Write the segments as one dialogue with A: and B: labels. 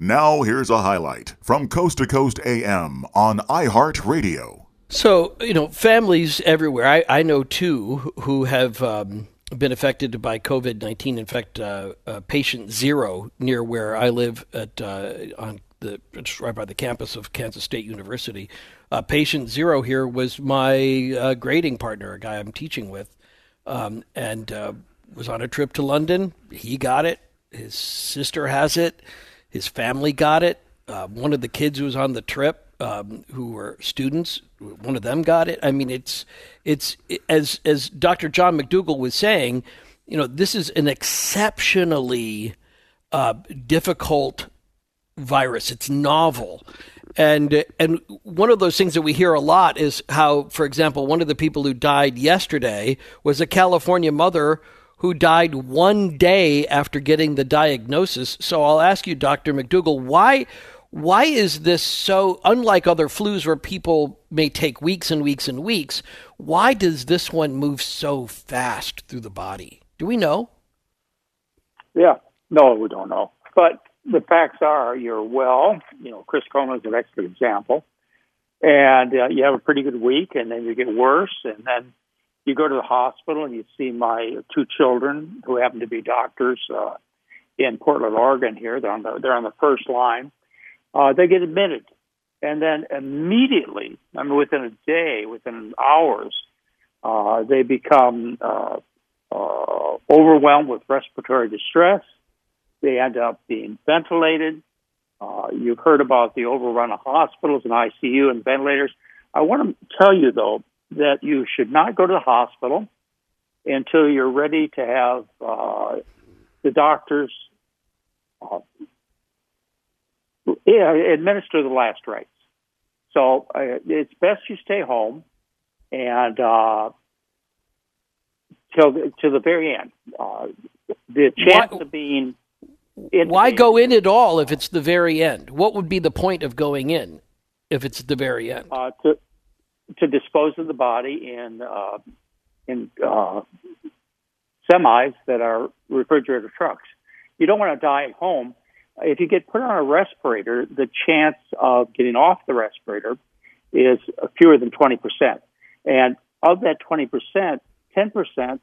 A: Now, here's a highlight from Coast to Coast AM on iHeartRadio.
B: So, you know, families everywhere, I, I know two who have um, been affected by COVID 19. In fact, uh, uh, patient zero near where I live at uh, on the right by the campus of Kansas State University. Uh, patient zero here was my uh, grading partner, a guy I'm teaching with, um, and uh, was on a trip to London. He got it. His sister has it. His family got it. Uh, one of the kids who was on the trip, um, who were students, one of them got it. I mean, it's it's as as Dr. John McDougall was saying, you know, this is an exceptionally uh, difficult virus. It's novel. And and one of those things that we hear a lot is how, for example, one of the people who died yesterday was a California mother who died one day after getting the diagnosis. So I'll ask you, Dr. McDougall, why why is this so unlike other flus where people may take weeks and weeks and weeks? Why does this one move so fast through the body? Do we know?
C: Yeah, no, we don't know. But the facts are you're well. You know, Chris Coleman is an excellent example. And uh, you have a pretty good week, and then you get worse, and then you go to the hospital and you see my two children who happen to be doctors uh, in Portland, Oregon. Here, they're on the they're on the first line. Uh, they get admitted, and then immediately, I mean, within a day, within hours, uh, they become uh, uh, overwhelmed with respiratory distress they end up being ventilated. Uh, you've heard about the overrun of hospitals and ICU and ventilators. I want to tell you, though, that you should not go to the hospital until you're ready to have uh, the doctors uh, administer the last rites. So uh, it's best you stay home and uh, till the, to the very end. Uh, the chance of being
B: why go in at all if it's the very end? What would be the point of going in if it's the very end?
C: Uh, to to dispose of the body in uh, in uh, semis that are refrigerator trucks. You don't want to die at home. If you get put on a respirator, the chance of getting off the respirator is fewer than twenty percent, and of that twenty percent, ten percent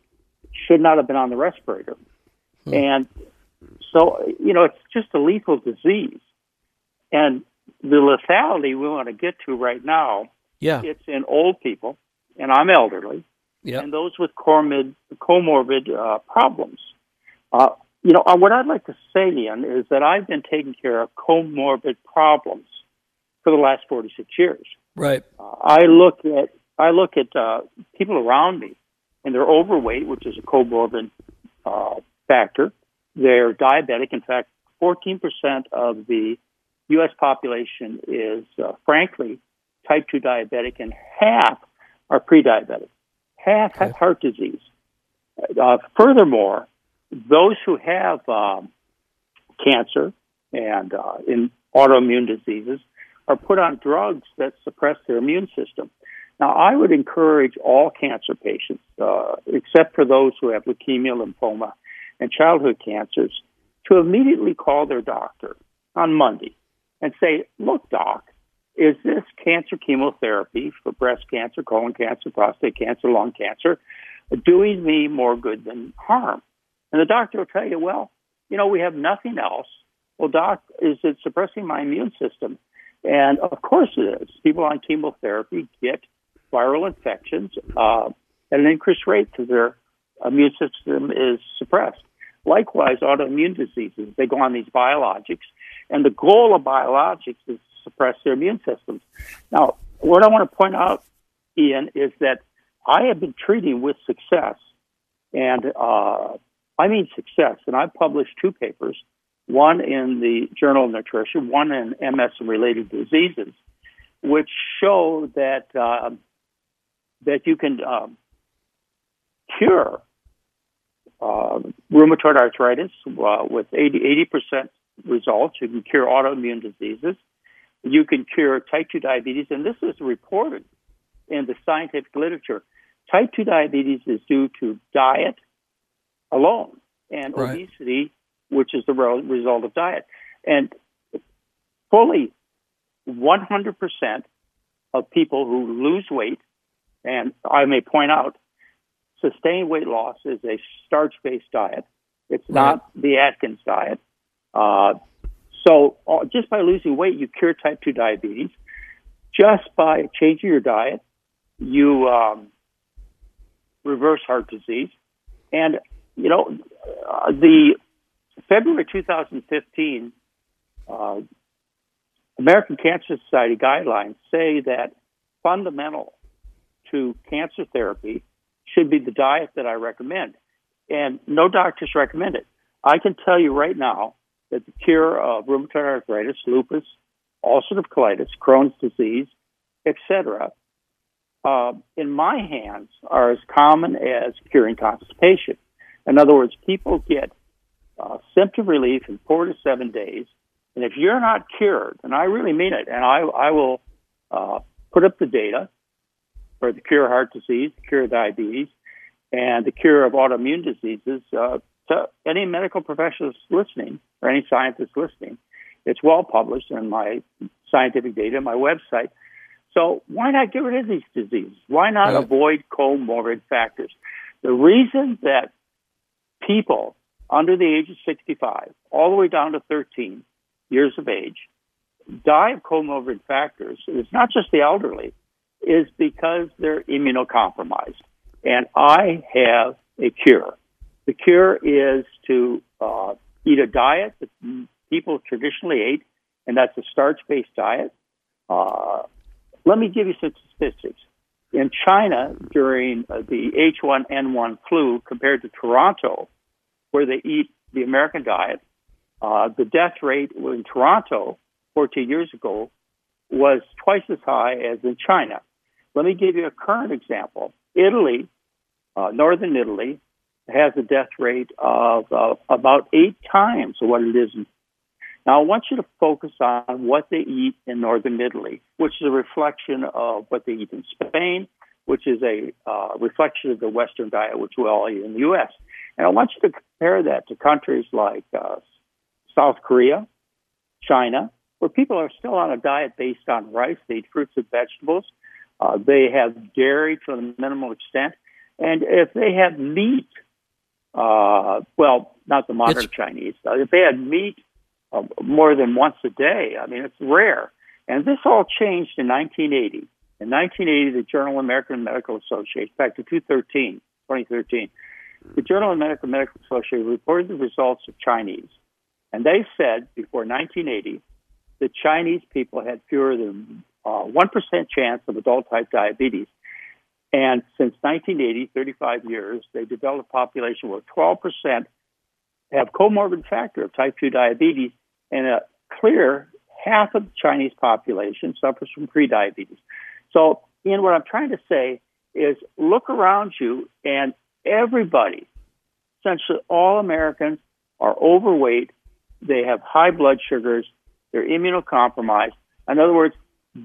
C: should not have been on the respirator. Hmm. And so, you know, it's just a lethal disease. And the lethality we want to get to right now,
B: yeah.
C: it's in old people, and I'm elderly,
B: yep.
C: and those with comorbid, comorbid uh, problems. Uh, you know, uh, what I'd like to say, Ian, is that I've been taking care of comorbid problems for the last 46 years.
B: Right.
C: Uh, I look at I look at uh, people around me, and they're overweight, which is a comorbid uh, factor. They're diabetic. In fact, 14% of the U.S. population is, uh, frankly, type 2 diabetic, and half are pre diabetic. Half okay. have heart disease. Uh, furthermore, those who have um, cancer and uh, in autoimmune diseases are put on drugs that suppress their immune system. Now, I would encourage all cancer patients, uh, except for those who have leukemia, lymphoma, and childhood cancers to immediately call their doctor on Monday and say, Look, doc, is this cancer chemotherapy for breast cancer, colon cancer, prostate cancer, lung cancer doing me more good than harm? And the doctor will tell you, Well, you know, we have nothing else. Well, doc, is it suppressing my immune system? And of course it is. People on chemotherapy get viral infections uh, at an increased rate because their immune system is suppressed. Likewise, autoimmune diseases, they go on these biologics, and the goal of biologics is suppress their immune systems. Now, what I want to point out, Ian, is that I have been treating with success, and uh, I mean success, and I've published two papers, one in the Journal of Nutrition, one in MS and related diseases, which show that uh, that you can um, cure uh, rheumatoid arthritis uh, with 80, percent results. You can cure autoimmune diseases. You can cure type 2 diabetes, and this is reported in the scientific literature. Type 2 diabetes is due to diet alone and right. obesity, which is the result of diet. And fully 100% of people who lose weight, and I may point out, sustained weight loss is a starch-based diet. It's right. not the Atkins diet. Uh, so uh, just by losing weight, you cure type 2 diabetes. Just by changing your diet, you um, reverse heart disease. And, you know, uh, the February 2015 uh, American Cancer Society guidelines say that fundamental to cancer therapy should be the diet that I recommend. And no doctors recommend it. I can tell you right now that the cure of rheumatoid arthritis, lupus, ulcerative colitis, Crohn's disease, etc., uh, in my hands are as common as curing constipation. In other words, people get uh, symptom relief in four to seven days. And if you're not cured, and I really mean it, and I, I will uh, put up the data for the cure of heart disease, the cure of diabetes, and the cure of autoimmune diseases uh, to any medical professionals listening or any scientist listening. It's well published in my scientific data, my website. So why not get rid of these diseases? Why not right. avoid comorbid factors? The reason that people under the age of 65, all the way down to 13 years of age, die of comorbid factors, it's not just the elderly, is because they're immunocompromised. And I have a cure. The cure is to uh, eat a diet that people traditionally ate, and that's a starch based diet. Uh, let me give you some statistics. In China, during uh, the H1N1 flu, compared to Toronto, where they eat the American diet, uh, the death rate in Toronto 14 years ago was twice as high as in China. Let me give you a current example. Italy, uh, northern Italy, has a death rate of uh, about eight times what it is. Now, I want you to focus on what they eat in northern Italy, which is a reflection of what they eat in Spain, which is a uh, reflection of the Western diet, which we all eat in the U.S. And I want you to compare that to countries like uh, South Korea, China, where people are still on a diet based on rice. They eat fruits and vegetables. Uh, they have dairy to a minimal extent. And if they have meat, uh, well, not the modern it's... Chinese, uh, if they had meat uh, more than once a day, I mean, it's rare. And this all changed in 1980. In 1980, the Journal of American Medical Association, back to 2013, 2013, the Journal of Medical Medical Association reported the results of Chinese, and they said before 1980 the Chinese people had fewer than uh, 1% chance of adult type diabetes. And since 1980, 35 years, they developed a population where 12% have comorbid factor of type 2 diabetes, and a clear half of the Chinese population suffers from prediabetes. So, Ian, what I'm trying to say is look around you and everybody, essentially all Americans, are overweight. They have high blood sugars. They're immunocompromised. In other words,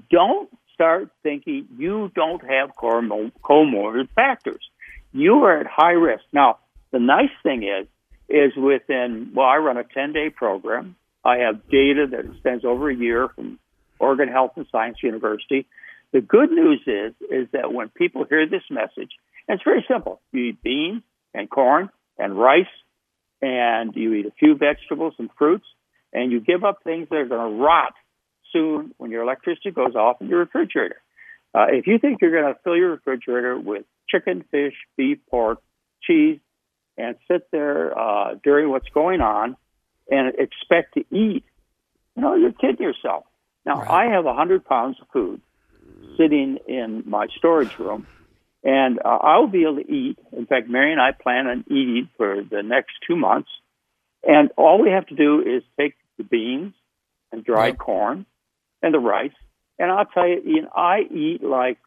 C: don't start thinking you don't have comorbid factors. You are at high risk. Now, the nice thing is, is within, well, I run a 10 day program. I have data that extends over a year from Oregon Health and Science University. The good news is, is that when people hear this message, and it's very simple. You eat beans and corn and rice, and you eat a few vegetables and fruits, and you give up things that are going to rot soon when your electricity goes off in your refrigerator. Uh, if you think you're going to fill your refrigerator with chicken, fish, beef, pork, cheese, and sit there uh, during what's going on and expect to eat, you know, you're kidding yourself. Now, right. I have 100 pounds of food sitting in my storage room and uh, I'll be able to eat. In fact, Mary and I plan on eating for the next two months. And all we have to do is take the beans and dried yep. corn and the rice. And I'll tell you, you know, I eat like,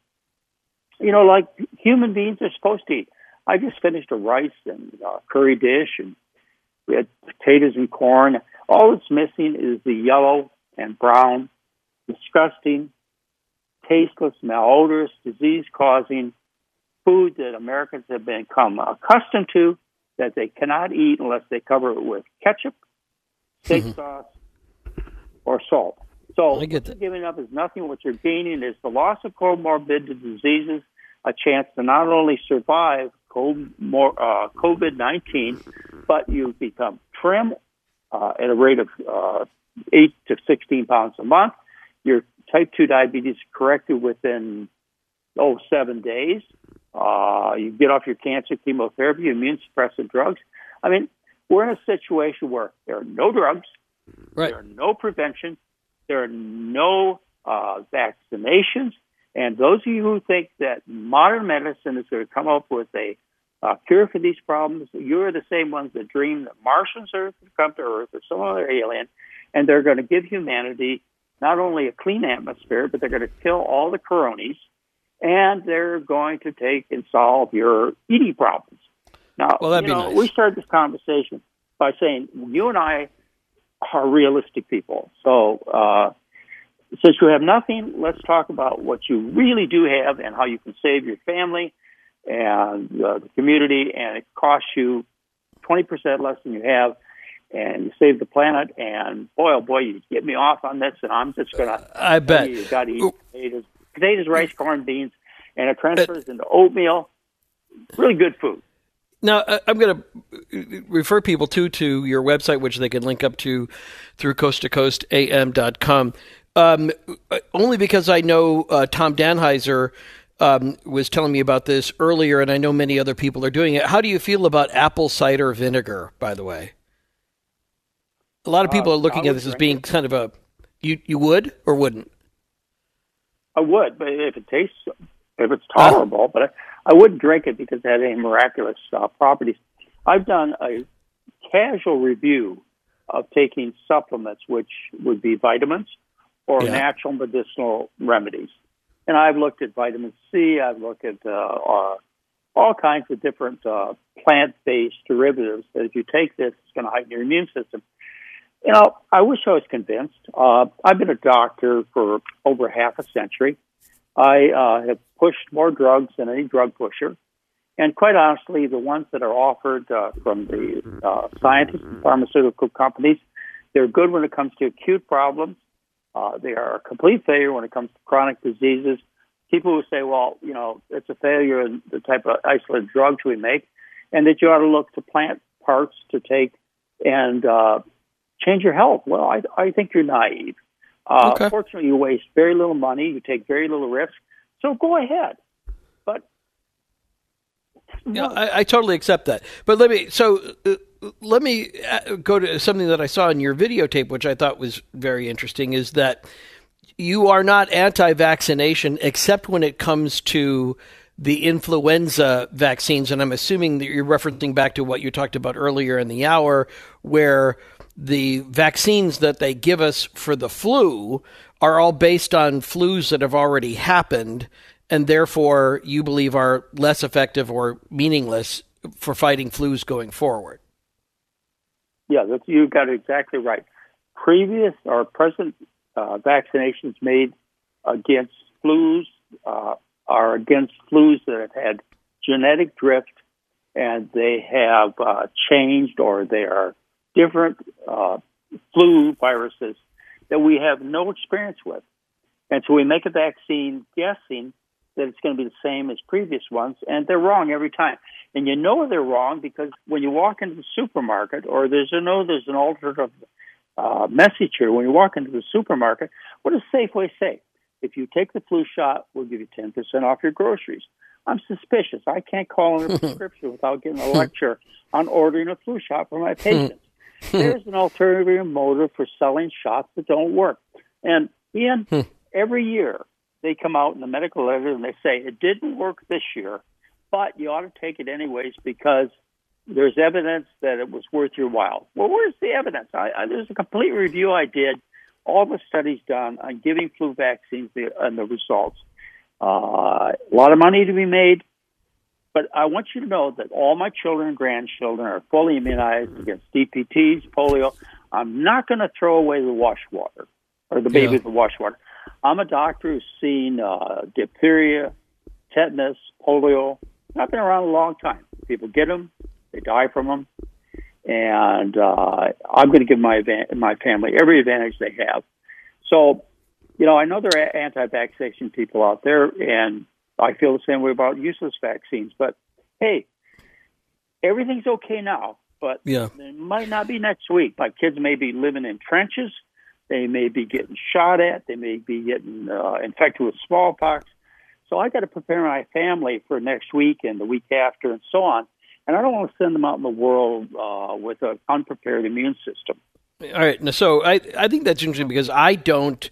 C: you know, like human beings are supposed to eat. I just finished a rice and uh, curry dish, and we had potatoes and corn. All it's missing is the yellow and brown, disgusting, tasteless, malodorous, disease-causing food that Americans have become accustomed to that they cannot eat unless they cover it with ketchup, steak mm-hmm. sauce, or salt. So
B: I get that.
C: giving up is nothing. What you're gaining is the loss of comorbid diseases, a chance to not only survive uh, COVID 19, but you become trim uh, at a rate of uh, 8 to 16 pounds a month. Your type 2 diabetes corrected within, oh, seven days. Uh, you get off your cancer chemotherapy, immune suppressant drugs. I mean, we're in a situation where there are no drugs,
B: right.
C: there are no prevention, there are no uh, vaccinations, and those of you who think that modern medicine is going to come up with a uh, cure for these problems, you're the same ones that dream that Martians are going to come to Earth or some other alien, and they're going to give humanity not only a clean atmosphere, but they're going to kill all the coronies, and they're going to take and solve your eating problems. Now,
B: well,
C: you know,
B: nice.
C: we started this conversation by saying you and I are realistic people. So, uh, since you have nothing, let's talk about what you really do have and how you can save your family and uh, the community, and it costs you 20% less than you have, and you save the planet. And boy, oh boy, you get me off on this, and I'm just going to.
B: I bet.
C: You, got to eat potatoes, potatoes, rice, corn, beans, and it transfers into oatmeal. Really good food.
B: Now, I'm going to refer people to to your website, which they can link up to through coasttocoastam.com. Um, only because I know uh, Tom Danheiser um, was telling me about this earlier, and I know many other people are doing it. How do you feel about apple cider vinegar, by the way? A lot of people
C: uh,
B: are looking at this as being
C: it.
B: kind of a you you would or wouldn't?
C: I would, but if it tastes, if it's tolerable, uh, but I, I wouldn't drink it because it had any miraculous uh, properties. I've done a casual review of taking supplements, which would be vitamins or
B: Yeah.
C: natural medicinal remedies. And I've looked at vitamin C, I've looked at uh, uh, all kinds of different uh, plant based derivatives that if you take this, it's going to heighten your immune system. You know, I wish I was convinced. Uh, I've been a doctor for over half a century. I uh, have pushed more drugs than any drug pusher. And quite honestly, the ones that are offered uh, from the uh, scientists and pharmaceutical companies, they're good when it comes to acute problems. Uh, they are a complete failure when it comes to chronic diseases. People who say, well, you know, it's a failure in the type of isolated drugs we make, and that you ought to look to plant parts to take and uh, change your health. Well, I, I think you're naive. Uh,
B: Okay.
C: Fortunately, you waste very little money, you take very little risk, so go ahead. But
B: Yeah, I, I totally accept that. But let me so uh, let me uh, go to something that I saw in your videotape, which I thought was very interesting. Is that you are not anti-vaccination, except when it comes to the influenza vaccines, and I'm assuming that you're referencing back to what you talked about earlier in the hour, where the vaccines that they give us for the flu are all based on flus that have already happened, and therefore you believe are less effective or meaningless for fighting flus going forward.
C: Yeah, that's, you got it exactly right. Previous or present uh, vaccinations made against flus uh, are against flus that have had genetic drift and they have uh, changed or they are different uh, flu viruses that we have no experience with. And so we make a vaccine guessing that it's going to be the same as previous ones, and they're wrong every time. And you know they're wrong because when you walk into the supermarket, or there's a no, there's an alternative uh, message here. When you walk into the supermarket, what does Safeway say? If you take the flu shot, we'll give you 10% off your groceries. I'm suspicious. I can't call in a prescription without getting a lecture on ordering a flu shot for my patients. There's an alternative motive for selling shots that don't work. And Ian, every year they come out in the medical letter and they say it didn't work this year, but you ought to take it anyways because there's evidence that it was worth your while. Well, where's the evidence? I, I, there's a complete review I did, all the studies done on giving flu vaccines the, and the results. Uh, a lot of money to be made, but I want you to know that all my children and grandchildren are fully immunized against DPTs, polio. I'm not going to throw away the wash water or the baby
B: Yeah.
C: with the wash water. I'm a doctor who's seen uh, diphtheria, tetanus, polio. I've been around a long time. People get them, they die from them, and uh, I'm going to give my advan- my family every advantage they have. So, you know, I know there are anti-vaccination people out there, and I feel the same way about useless vaccines. But hey, everything's okay now, but
B: yeah.
C: it might not be next week. My kids may be living in trenches. They may be getting shot at. They may be getting uh, infected with smallpox. So I got to prepare my family for next week and the week after and so on. And I don't want to send them out in the world uh, with an unprepared immune system.
B: All right. So I, I think that's interesting because I don't,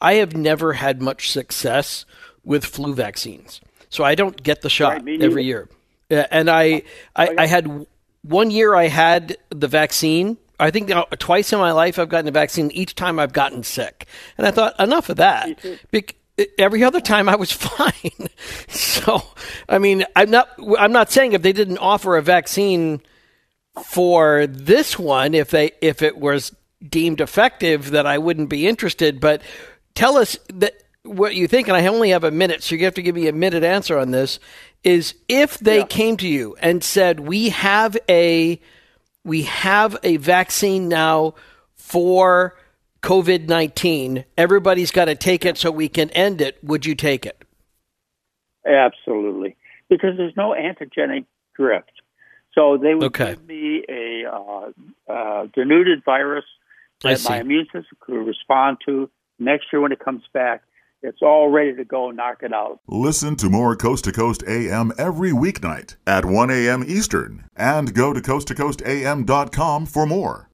B: I have never had much success with flu vaccines. So I don't get the shot
C: Right,
B: every year. Uh, And I, I, I had one year I had the vaccine. I think now, twice in my life I've gotten a vaccine. Each time I've gotten sick, and I thought enough of that. Bec- every other time I was fine. so, I mean, I'm not. I'm not saying if they didn't offer a vaccine for this one, if they if it was deemed effective, that I wouldn't be interested. But tell us that what you think, and I only have a minute, so you have to give me a minute answer on this. Is if they
C: Yeah.
B: came to you and said, "We have a we have a vaccine now for COVID nineteen. Everybody's got to take it so we can end it." Would you take it?
C: Absolutely, because there's no antigenic drift. So they would
B: Okay.
C: give me a uh, uh, denuded virus that my immune system could respond to. Next year, when it comes back, it's all ready to go. Knock it out.
A: Listen to more Coast to Coast AM every weeknight at 1 a.m. Eastern and go to coasttocoastam.com for more.